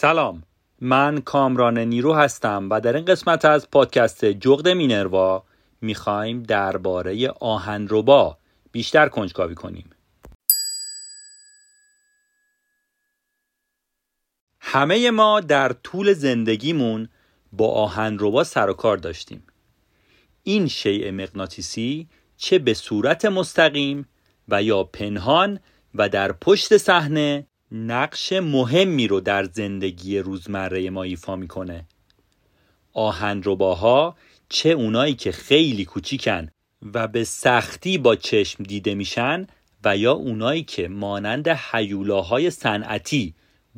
سلام. من کامران نیرو هستم و در این قسمت از پادکست جغد مینروا می‌خوایم درباره آهنربا بیشتر کنجکاوی کنیم. همه ما در طول زندگیمون با آهنربا سر و کار داشتیم. این شیء مغناطیسی چه به صورت مستقیم و یا پنهان و در پشت صحنه نقش مهمی رو در زندگی روزمره ما ایفا می‌کنه. آهنرباها چه اونایی که خیلی کوچیکن و به سختی با چشم دیده میشن و یا اونایی که مانند حیولاهای صنعتی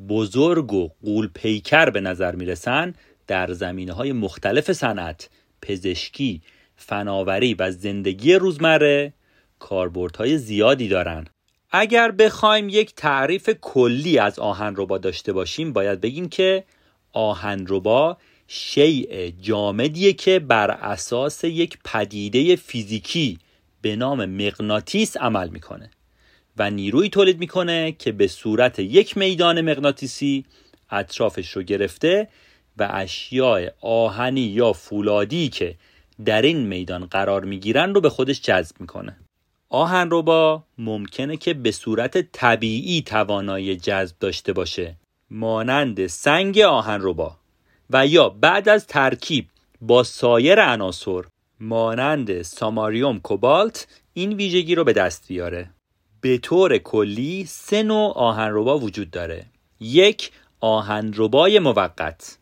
بزرگ و قول پیکر به نظر می‌رسن در زمینه های مختلف صنعت پزشکی فناوری و زندگی روزمره کاربردهای زیادی دارن. اگر بخوایم یک تعریف کلی از آهنربا داشته باشیم باید بگیم که آهنربا شیء جامدیه که بر اساس یک پدیده فیزیکی به نام مغناطیس عمل می‌کنه و نیروی تولید می‌کنه که به صورت یک میدان مغناطیسی اطرافش رو گرفته و اشیاء آهنی یا فولادی که در این میدان قرار می‌گیرن رو به خودش جذب می‌کنه. آهنربا ممکنه که به صورت طبیعی توانایی جذب داشته باشه. مانند سنگ آهنربا و یا بعد از ترکیب با سایر عناصر مانند ساماریوم کوبالت این ویژگی رو به دست بیاره. به طور کلی سه نوع آهنربا وجود داره. یک آهنربای موقت.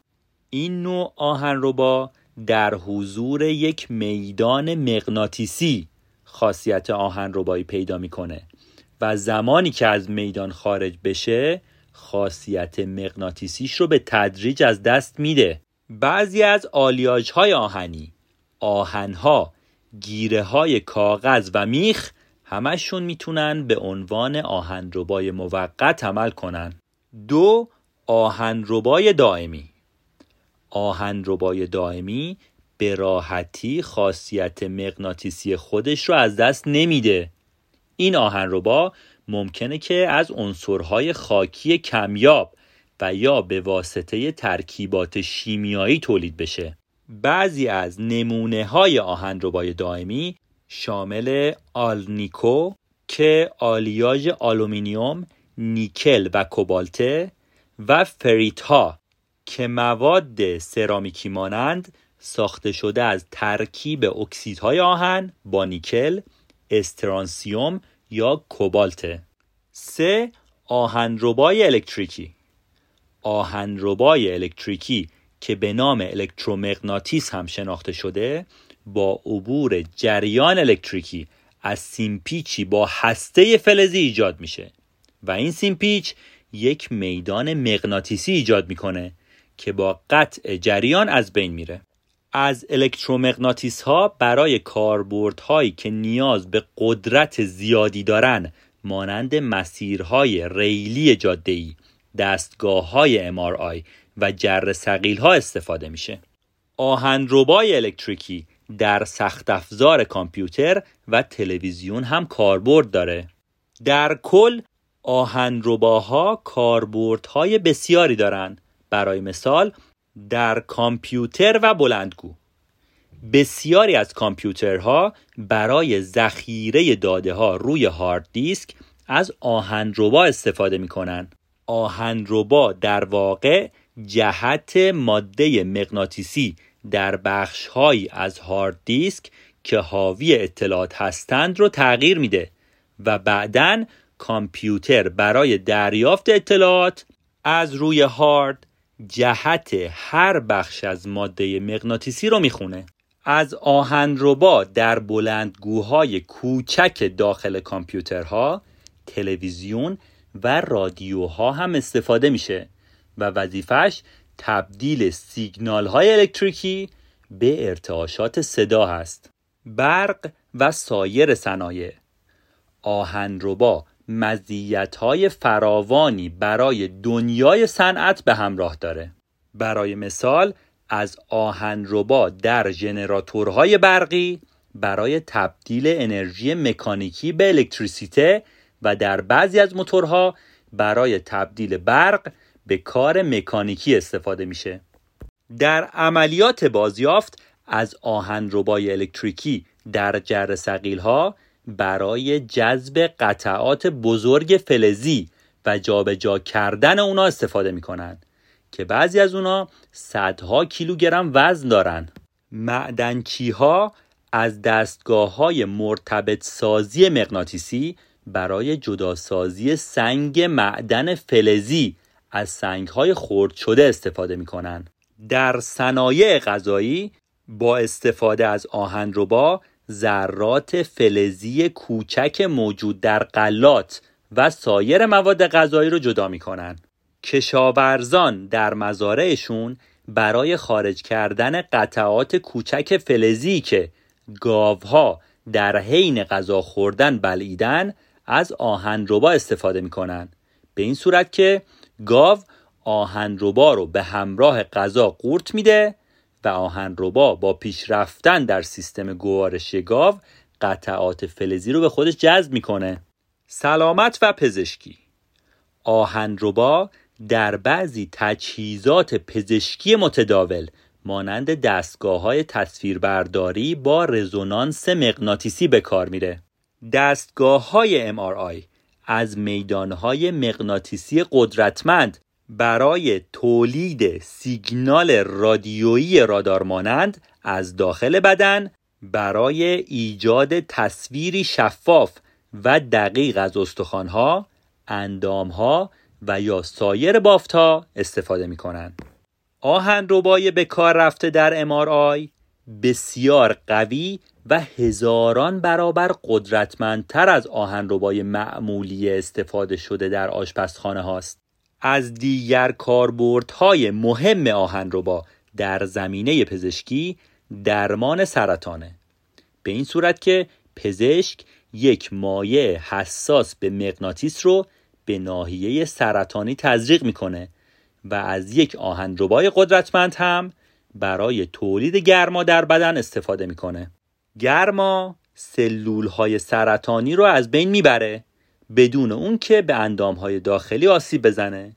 این نوع آهنربا در حضور یک میدان مغناطیسی خاصیت آهنربایی پیدا می‌کنه. و زمانی که از میدان خارج بشه خاصیت مغناطیسیش رو به تدریج از دست میده. بعضی از آلیاژ های آهنی آهنها گیره های کاغذ و میخ همشون می‌تونن به عنوان آهنربای موقت عمل کنن. دو آهنربای دائمی. آهنربای دائمی به راحتی خاصیت مغناطیسی خودش رو از دست نمیده. این آهنربا ممکنه که از عنصرهای خاکی کمیاب و یا به واسطه ترکیبات شیمیایی تولید بشه. بعضی از نمونه های آهنربای دائمی شامل آلنیکو که آلیاژ آلومینیوم، نیکل و کوبالته و فریت ها که مواد سرامیکی مانند ساخته شده از ترکیب اکسیدهای آهن با نیکل، استرانسیوم یا کوبالت. سه آهنربای الکتریکی آهنربای الکتریکی که به نام الکترومغناطیس هم شناخته شده با عبور جریان الکتریکی از سیمپیچی با هسته فلزی ایجاد میشه و این سیمپیچ یک میدان مغناطیسی ایجاد می‌کنه که با قطع جریان از بین میره از الکترومغناطیس ها برای کاربردهایی که نیاز به قدرت زیادی دارن مانند مسیرهای ریلی جاده‌ای، دستگاه های MRI و جر سقیل ها استفاده میشه. آهنربای الکتریکی در سخت افزار کامپیوتر و تلویزیون هم کاربرد داره. در کل آهنرباها کاربردهای بسیاری دارند. برای مثال در کامپیوتر و بلندگو بسیاری از کامپیوترها برای ذخیره داده ها روی هارد دیسک از آهنربا استفاده می کنند. آهنربا در واقع جهت ماده مغناطیسی در بخشهایی از هارد دیسک که حاوی اطلاعات هستند رو تغییر میده و بعدا کامپیوتر برای دریافت اطلاعات از روی هارد جهت هر بخش از ماده مغناطیسی رو می‌خونه. از آهنربا در بلندگوهای کوچک داخل کامپیوترها تلویزیون و رادیوها هم استفاده میشه و وظیفش تبدیل سیگنال های الکتریکی به ارتعاشات صدا هست. برق و سایر صنایع. آهنربا های فراوانی برای دنیای صنعت به همراه داره. برای مثال از آهنربا در ژنراتورهای برقی برای تبدیل انرژی مکانیکی به الکتریسیته و در بعضی از موتورها برای تبدیل برق به کار مکانیکی استفاده میشه. در عملیات بازیافت از آهنربای الکتریکی در جر سقیل ها برای جذب قطعات بزرگ فلزی و جابجا جا کردن اونا استفاده می‌کنن که بعضی از اونا صدها کیلوگرم وزن دارن. معدنچی ها از دستگاه های مرتبط سازی مغناطیسی برای جداسازی سنگ معدن فلزی از سنگ های خرد شده استفاده می در صنایع غذایی با استفاده از آهنربا ذرات فلزی کوچک موجود در قلات و سایر مواد غذایی رو جدا می‌کنن. کشاورزان در مزارعشون برای خارج کردن قطعات کوچک فلزی که گاوها در حین غذا خوردن بلعیدن از آهنربا استفاده می‌کنن. به این صورت که گاو آهنربا رو به همراه غذا قورت میده و آهنربا با پیش رفتن در سیستم گوارش گاو قطعات فلزی رو به خودش جذب می‌کنه. سلامت و پزشکی. آهنربا در بعضی تجهیزات پزشکی متداول مانند دستگاه های تصویربرداری با رزونانس مغناطیسی به کار میره. دستگاه های MRI از میدان های مغناطیسی قدرتمند برای تولید سیگنال رادیویی رادار مانند از داخل بدن برای ایجاد تصویری شفاف و دقیق از استخوانها، اندامها و یا سایر بافتها استفاده می کنند. آهن ربای به کار رفته در MRI بسیار قوی و هزاران برابر قدرتمندتر از آهن ربای معمولی استفاده شده در آشپزخانه هاست. از دیگر کاربردهای مهم آهنربا در زمینه پزشکی درمان سرطانه. به این صورت که پزشک یک مایع حساس به مغناطیس رو به ناحیه سرطانی تزریق می‌کنه و از یک آهنربای قدرتمند هم برای تولید گرما در بدن استفاده می‌کنه. گرما سلول های سرطانی رو از بین می‌بره. بدون اون که به اندامهای داخلی آسیب بزنه.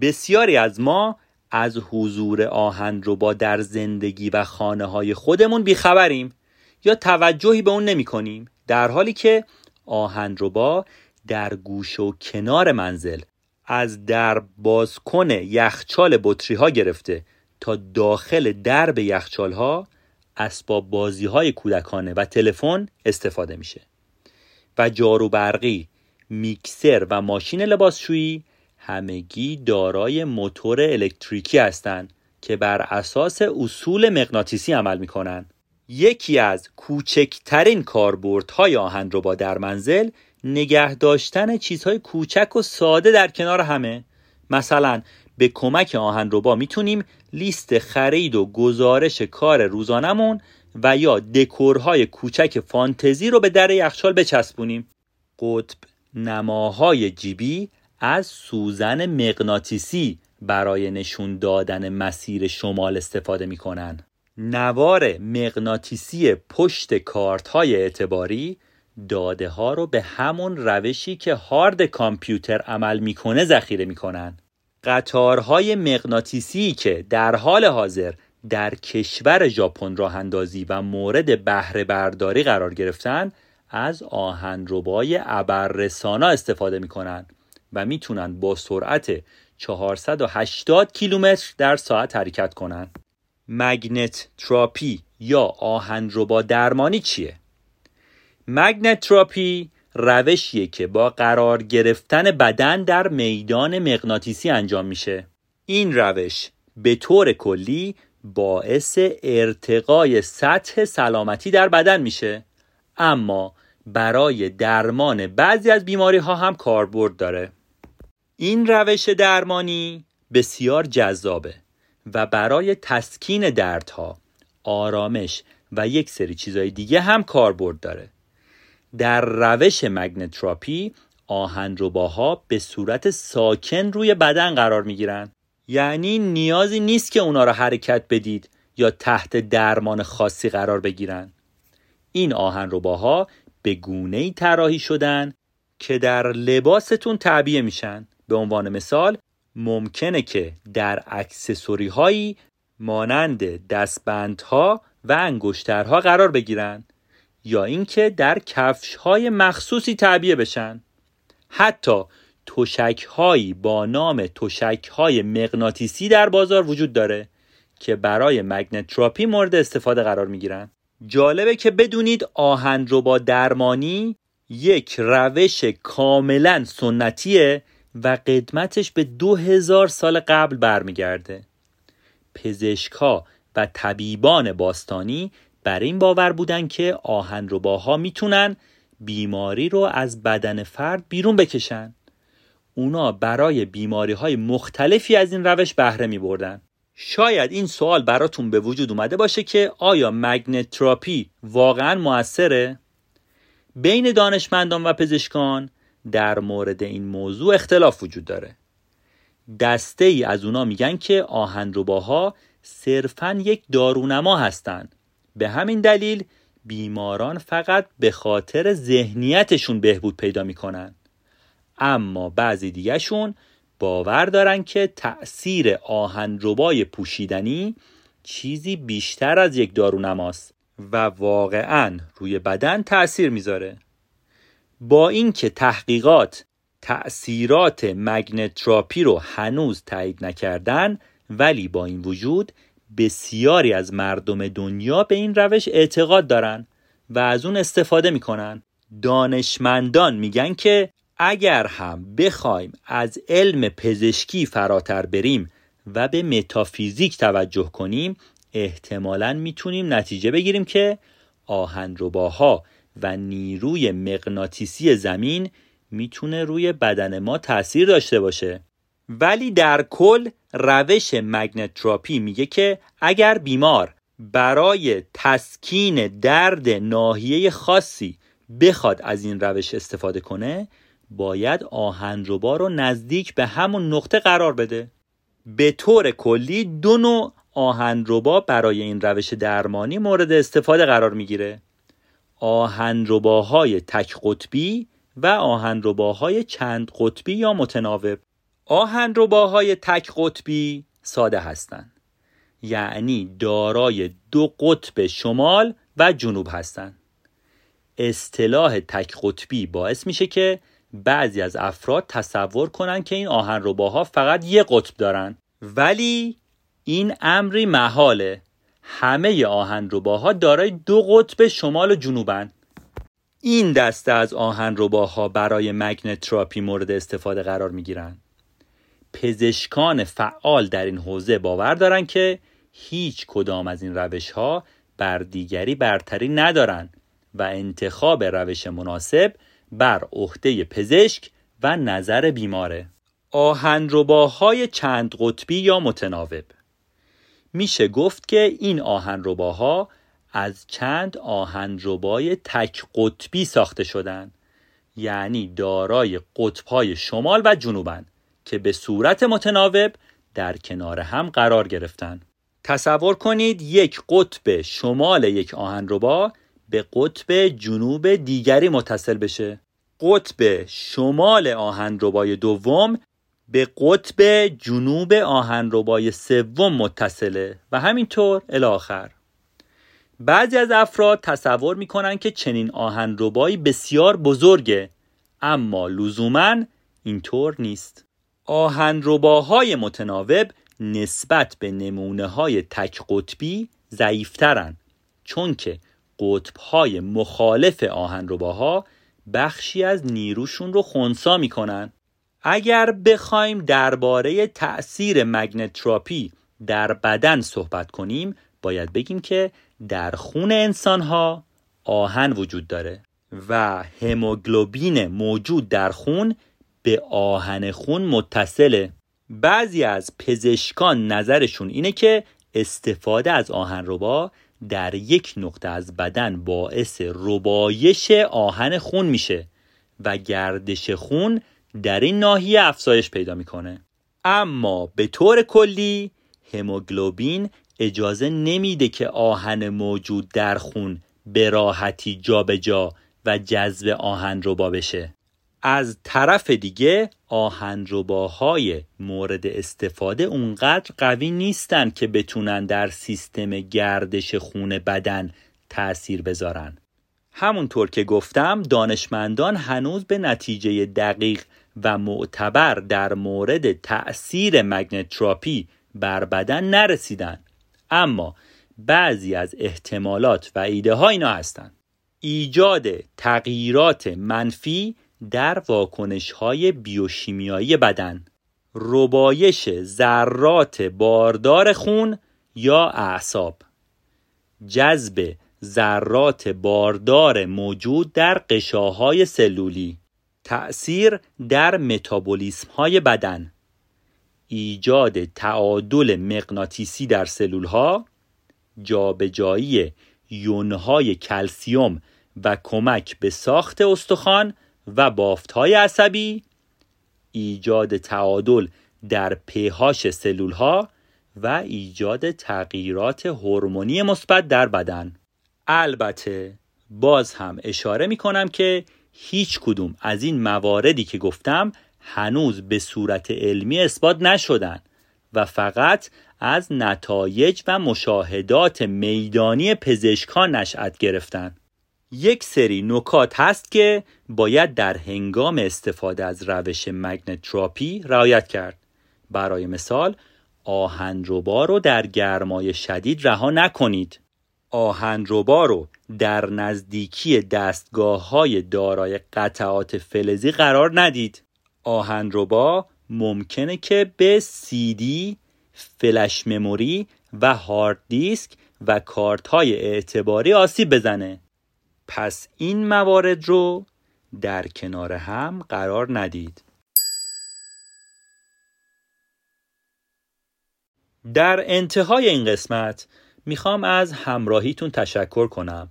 بسیاری از ما از حضور آهن رو با در زندگی و خانه های خودمون بیخبریم یا توجهی به اون نمی کنیم در حالی که آهن رو با در گوش و کنار منزل از در بازکن یخچال بطری ها گرفته تا داخل درب یخچال ها اسباب بازی های کودکانه و تلفن استفاده میشه. و جارو برقی میکسر و ماشین لباسشویی همگی دارای موتور الکتریکی هستند که بر اساس اصول مغناطیسی عمل می کنند. یکی از کوچکترین کاربردهای با در منزل نگه داشتن چیزهای کوچک و ساده در کنار همه مثلا به کمک آهنربا می‌تونیم لیست خرید و گزارش کار روزانمون و یا دکورهای کوچک فانتزی رو به در یخچال بچسبونیم قطب نماهای جیبی از سوزن مغناطیسی برای نشون دادن مسیر شمال استفاده می کنن. نوار مغناطیسی پشت کارت های اعتباری داده ها رو به همون روشی که هارد کامپیوتر عمل می‌کنه ذخیره می‌کنن. قطارهای مغناطیسی که در حال حاضر در کشور ژاپن راه اندازی و مورد بهره برداری قرار گرفتن از آهنربای ابررسانا استفاده می‌کنن و می‌تونن با سرعت 480 کیلومتر در ساعت حرکت کنن. مگنت تراپی یا آهنربا درمانی چیه؟ مگنت تراپی روشیه که با قرار گرفتن بدن در میدان مغناطیسی انجام میشه. این روش به طور کلی باعث ارتقای سطح سلامتی در بدن میشه. اما برای درمان بعضی از بیماری ها هم کاربرد داره. این روش درمانی بسیار جذابه و برای تسکین دردها آرامش و یک سری چیزهای دیگه هم کاربرد داره. در روش مگنتراپی آهنرباها به صورت ساکن روی بدن قرار می گیرن یعنی نیازی نیست که اونا را حرکت بدید یا تحت درمان خاصی قرار بگیرن. این آهنرباها به گونه ای طراحی شدن که در لباستون تعبیه میشن به عنوان مثال ممکنه که در اکسسوری هایی مانند دستبندها و انگشترها قرار بگیرن یا اینکه در کفش های مخصوصی تعبیه بشن حتی تشک هایی با نام تشک های مغناطیسی در بازار وجود داره که برای مگنتراپی مورد استفاده قرار می گیرن. جالبه که بدونید با درمانی یک روش کاملا سنتیه و قدمتش به دو هزار سال قبل برمیگرده پزشکها و طبیبان باستانی بر این باور بودن که آهنرباها می‌تونن بیماری رو از بدن فرد بیرون بکشن اونا برای بیماری های مختلفی از این روش بهره می بردن. شاید این سوال براتون به وجود اومده باشه که آیا مگنتراپی واقعا موثره؟ بین دانشمندان و پزشکان در مورد این موضوع اختلاف وجود داره. دسته ای از اونا میگن که آهنرباها صرفا یک دارونما هستند به همین دلیل بیماران فقط به خاطر ذهنیتشون بهبود پیدا می‌کنن. اما بعضی دیگهشون باور دارن که تأثیر آهنربای پوشیدنی چیزی بیشتر از یک دارونماست و واقعا روی بدن تأثیر می‌ذاره. با اینکه تحقیقات تأثیرات مگنتراپی رو هنوز تایید نکردن ولی با این وجود بسیاری از مردم دنیا به این روش اعتقاد دارن و از اون استفاده می‌کنن. دانشمندان میگن که اگر هم بخوایم از علم پزشکی فراتر بریم و به متافیزیک توجه کنیم احتمالا می‌تونیم نتیجه بگیریم که آهنرباها و نیروی مغناطیسی زمین می‌تونه روی بدن ما تاثیر داشته باشه. ولی در کل روش مگنتراپی میگه که اگر بیمار برای تسکین درد ناحیه خاصی بخواد از این روش استفاده کنه باید آهنربا رو نزدیک به همون نقطه قرار بده. به طور کلی دو نوع آهنربا برای این روش درمانی مورد استفاده قرار می‌گیره. آهنرباهای تک قطبی و آهنرباهای چند قطبی یا متناوب. آهنرباهای تک قطبی ساده هستند یعنی دارای دو قطب شمال و جنوب هستند اصطلاح تک قطبی باعث میشه که بعضی از افراد تصور کنن که این آهنرباها فقط یه قطب دارن. ولی این امری محاله. همه آهنرباها دارای دو قطب شمال و جنوبن. این دسته از آهنرباها برای مگنتراپی مورد استفاده قرار می گیرن. پزشکان فعال در این حوزه باور دارند که هیچ کدام از این روش ها بر دیگری برتری ندارند و انتخاب روش مناسب بر عهده پزشک و نظر بیماره. آهنرباهای چند قطبی یا متناوب. میشه گفت که این آهنرباها از چند آهنربای تک قطبی ساخته شدن. یعنی دارای قطبهای شمال و جنوبن که به صورت متناوب در کنار هم قرار گرفتن. تصور کنید یک قطب شمال یک آهنربا به قطب جنوب دیگری متصل بشه. قطب شمال آهنربای دوم به قطب جنوب آهنربای سوم متصله و همینطور الاخر بعضی از افراد تصور می‌کنن که چنین آهنربایی بسیار بزرگه اما لزوما اینطور نیست. آهنرباهای متناوب نسبت به نمونه های تک قطبی ضعیفترن چون که قطب های مخالف آهنرباها بخشی از نیروشون رو خونسا می‌کنن. اگر بخوایم درباره تأثیر مگنتراپی در بدن صحبت کنیم باید بگیم که در خون انسان ها آهن وجود داره و هموگلوبین موجود در خون به آهن خون متصله. بعضی از پزشکان نظرشون اینه که استفاده از آهن ربا در یک نقطه از بدن باعث ربایش آهن خون میشه و گردش خون در این ناحیه افزایش پیدا می‌کنه. اما به طور کلی هموگلوبین اجازه نمیده که آهن موجود در خون به راحتی جابجا جا و جذب آهن ربا بشه. از طرف دیگه آهنرباهای مورد استفاده اونقدر قوی نیستن که بتونن در سیستم گردش خون بدن تأثیر بذارن. همونطور که گفتم دانشمندان هنوز به نتیجه دقیق و معتبر در مورد تأثیر مگنتراپی بر بدن نرسیدن. اما بعضی از احتمالات و ایده ها اینا هستند ایجاد تغییرات منفی در واکنش های بیوشیمیایی بدن. ربایش ذرات باردار خون یا اعصاب. جذب ذرات باردار موجود در قشاهای سلولی. تأثیر در متابولیسم های بدن. ایجاد تعادل مغناطیسی در سلول ها جابجایی یونهای کلسیوم و کمک به ساخت استخوان و بافتهای عصبی ایجاد تعادل در پهاش سلول ها و ایجاد تغییرات هورمونی مثبت در بدن. البته باز هم اشاره می کنم که هیچ کدوم از این مواردی که گفتم هنوز به صورت علمی اثبات نشدن و فقط از نتایج و مشاهدات میدانی پزشکان نشأت گرفتن. یک سری نکات هست که باید در هنگام استفاده از روش مگنتراپی رعایت کرد. برای مثال آهنربا رو در گرمای شدید رها نکنید. آهنربا رو در نزدیکی دستگاه های دارای قطعات فلزی قرار ندید. آهنربا ممکنه که به دی، فلش مموری و هارد دیسک و کارت های اعتباری آسیب بزنه. پس این موارد رو در کنار هم قرار ندید. در انتهای این قسمت می‌خوام از همراهیتون تشکر کنم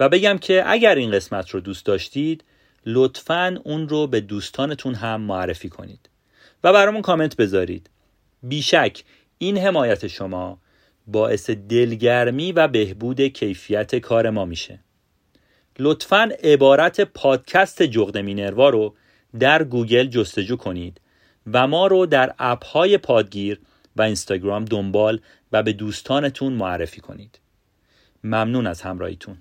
و بگم که اگر این قسمت رو دوست داشتید لطفا اون رو به دوستانتون هم معرفی کنید و برامون کامنت بذارید. بیشک این حمایت شما باعث دلگرمی و بهبود کیفیت کار ما میشه. لطفا عبارت پادکست جغد مینروا رو در گوگل جستجو کنید و ما رو در اپ های پادگیر و اینستاگرام دنبال و به دوستانتون معرفی کنید. ممنون از همراهیتون.